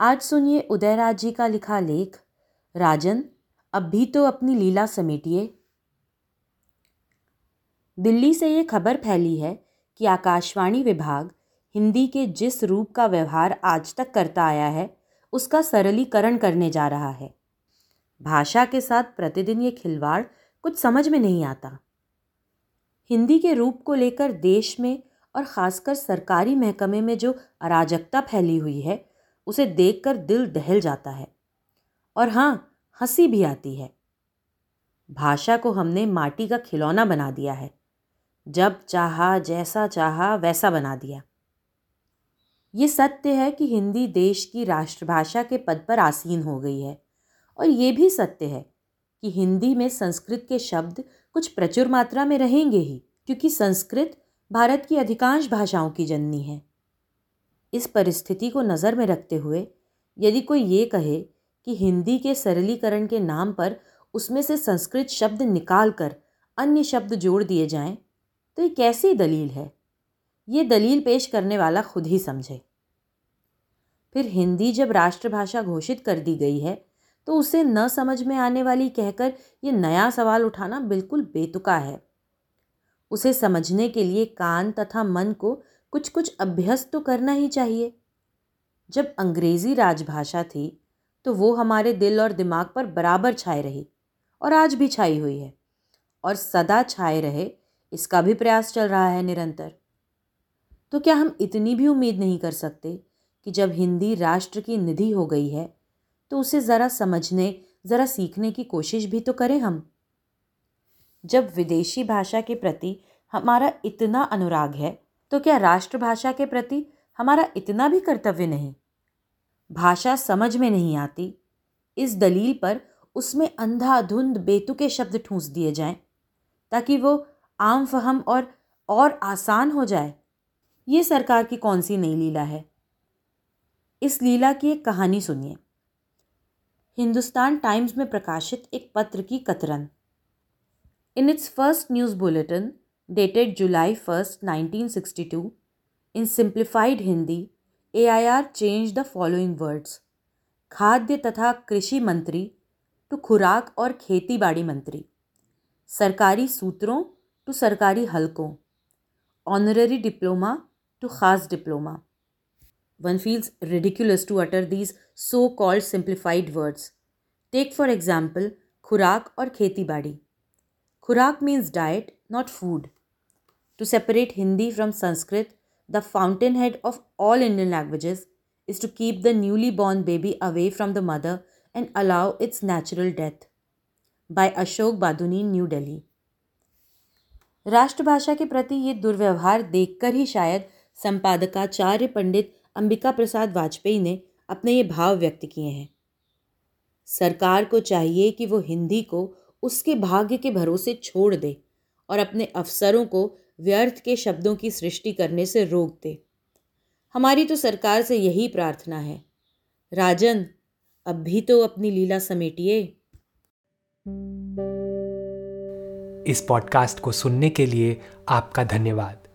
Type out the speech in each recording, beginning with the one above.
आज सुनिए उदयराज जी का लिखा लेख, राजन, अब भी तो अपनी लीला समेटिए। दिल्ली से ये खबर फैली है कि आकाशवाणी विभाग हिंदी के जिस रूप का व्यवहार आज तक करता आया है, उसका सरलीकरण करने जा रहा है। भाषा के साथ प्रतिदिन ये खिलवाड़ कुछ समझ में नहीं आता। हिंदी के रूप को लेकर देश में और ख़ासकर सरकारी महकमे में जो अराजकता फैली हुई है उसे देखकर दिल दहल जाता है। और हाँ हँसी भी आती है। भाषा को हमने माटी का खिलौना बना दिया है। जब चाहा, जैसा चाहा, वैसा बना दिया। ये सत्य है कि हिंदी देश की राष्ट्रभाषा के पद पर आसीन हो गई है। और ये भी सत्य है कि हिंदी में संस्कृत के शब्द कुछ प्रचुर मात्रा में रहेंगे ही, क्योंकि संस्कृत भारत की अधिकांश भाषाओं की जननी है। इस परिस्थिति को नज़र में रखते हुए यदि कोई ये कहे कि हिंदी के सरलीकरण के नाम पर उसमें से संस्कृत शब्द निकाल कर अन्य शब्द जोड़ दिए जाएँ, तो ये कैसी दलील है? ये दलील पेश करने वाला खुद ही समझे। फिर हिंदी जब राष्ट्रभाषा घोषित कर दी गई है तो उसे न समझ में आने वाली कहकर ये नया सवाल उठाना बिल्कुल बेतुका है। उसे समझने के लिए कान तथा मन को कुछ कुछ अभ्यस्त तो करना ही चाहिए। जब अंग्रेज़ी राजभाषा थी तो वो हमारे दिल और दिमाग पर बराबर छाए रही और आज भी छाई हुई है और सदा छाए रहे इसका भी प्रयास चल रहा है निरंतर। तो क्या हम इतनी भी उम्मीद नहीं कर सकते कि जब हिंदी राष्ट्र की निधि हो गई है तो उसे ज़रा समझने, ज़रा सीखने की कोशिश भी तो करें हम। जब विदेशी भाषा के प्रति हमारा इतना अनुराग है तो क्या राष्ट्रभाषा के प्रति हमारा इतना भी कर्तव्य नहीं? भाषा समझ में नहीं आती। इस दलील पर उसमें अंधाधुंध बेतुके शब्द ठूंस दिए जाएँ, ताकि वो आम फहम और और आसान हो जाए। ये सरकार की कौन सी नई लीला है? इस लीला की एक कहानी सुनिए। हिंदुस्तान टाइम्स में प्रकाशित एक पत्र की कतरन। In its first news bulletin dated July 1st, 1962, in simplified Hindi, AIR changed the following words. खाद्य तथा कृषि मंत्री टू खुराक और खेती बाड़ी मंत्री सरकारी सूत्रों टू सरकारी हलकों ऑनररी डिप्लोमा टू खास diploma one feels ridiculous to utter these so called simplified words take for example खुराक और खेती बाड़ी खुराक means diet not food To separate Hindi from Sanskrit, the fountainhead of all Indian languages, is to keep the newly born baby away from the mother and allow its natural death. By Ashok Baduni, New Delhi. राष्ट्रभाषा के प्रति ये दुर्व्यवहार देखकर ही शायद संपादकाचार्य पंडित अंबिका प्रसाद वाजपेयी ने अपने ये भाव व्यक्त किए हैं सरकार को चाहिए कि वो हिंदी को उसके भाग्य के भरोसे छोड़ दे और अपने अफसरों को व्यर्थ के शब्दों की सृष्टि करने से रोक दे। हमारी तो सरकार से यही प्रार्थना है। राजन अब भी तो अपनी लीला समेटिए। इस पॉडकास्ट को सुनने के लिए आपका धन्यवाद।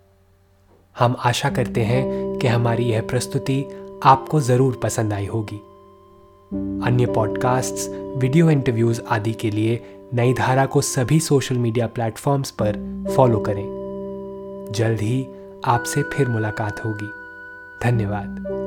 हम आशा करते हैं कि हमारी यह प्रस्तुति आपको ज़रूर पसंद आई होगी। अन्य पॉडकास्ट्स, वीडियो इंटरव्यूज़ आदि के लिए नई धारा को सभी सोशल मीडिया प्लेटफॉर्म्स पर फॉलो करें। जल्द ही आपसे फिर मुलाकात होगी। धन्यवाद।